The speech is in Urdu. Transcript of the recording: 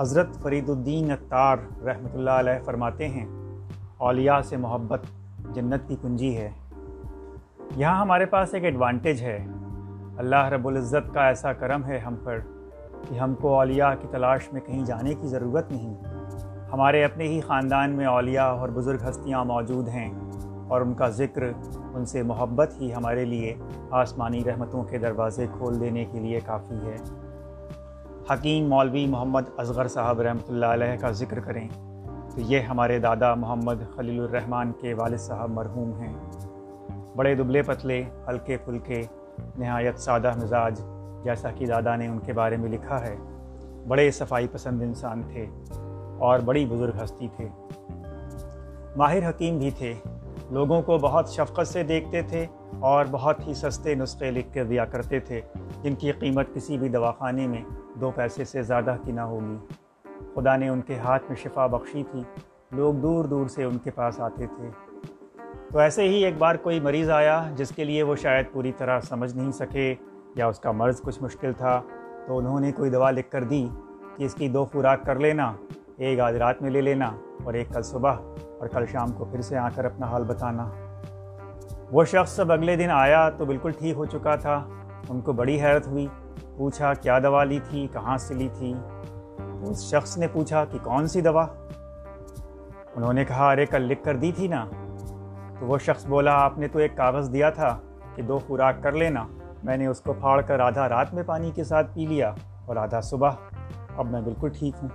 حضرت فرید الدین اتار رحمۃ اللہ علیہ فرماتے ہیں، اولیاء سے محبت جنت کی کنجی ہے۔ یہاں ہمارے پاس ایک ایڈوانٹیج ہے۔ اللہ رب العزت کا ایسا کرم ہے ہم پر کہ ہم کو اولیاء کی تلاش میں کہیں جانے کی ضرورت نہیں۔ ہمارے اپنے ہی خاندان میں اولیاء اور بزرگ ہستیاں موجود ہیں اور ان کا ذکر ان سے محبت ہی ہمارے لیے آسمانی رحمتوں کے دروازے کھول دینے کے لیے کافی ہے۔ حکیم مولوی محمد اصغر صاحب رحمۃ اللہ علیہ کا ذکر کریں تو یہ ہمارے دادا محمد خلیل الرحمن کے والد صاحب مرحوم ہیں۔ بڑے دبلے پتلے، ہلکے پھلکے، نہایت سادہ مزاج جیسا کہ دادا نے ان کے بارے میں لکھا ہے۔ بڑے صفائی پسند انسان تھے اور بڑی بزرگ ہستی تھے۔ ماہر حکیم بھی تھے۔ لوگوں کو بہت شفقت سے دیکھتے تھے اور بہت ہی سستے نسخے لکھ کر دیا کرتے تھے، جن کی قیمت کسی بھی دواخانے میں دو پیسے سے زیادہ کی نہ ہوگی۔ خدا نے ان کے ہاتھ میں شفا بخشی تھی، لوگ دور دور سے ان کے پاس آتے تھے۔ تو ایسے ہی ایک بار کوئی مریض آیا جس کے لیے وہ شاید پوری طرح سمجھ نہیں سکے یا اس کا مرض کچھ مشکل تھا، تو انہوں نے کوئی دوا لکھ کر دی کہ اس کی دو خوراک کر لینا، ایک آج رات میں لے لینا اور ایک کل صبح۔ اور کل شام کو پھر سے آ کر اپنا حال بتانا۔ وہ شخص سب اگلے دن آیا تو بالکل ٹھیک ہو چکا تھا۔ ان کو بڑی حیرت ہوئی۔ پوچھا، کیا دوا لی تھی؟ کہاں سے لی تھی؟ اس شخص نے پوچھا، کہ کون سی دوا؟ انہوں نے کہا، ارے، کل لکھ کر دی تھی نا۔ تو وہ شخص بولا، آپ نے تو ایک کاغذ دیا تھا کہ دو خوراک کر لینا۔ میں نے اس کو پھاڑ کر آدھا رات میں پانی کے ساتھ پی لیا اور آدھا صبح۔ اب میں بالکل ٹھیک ہوں۔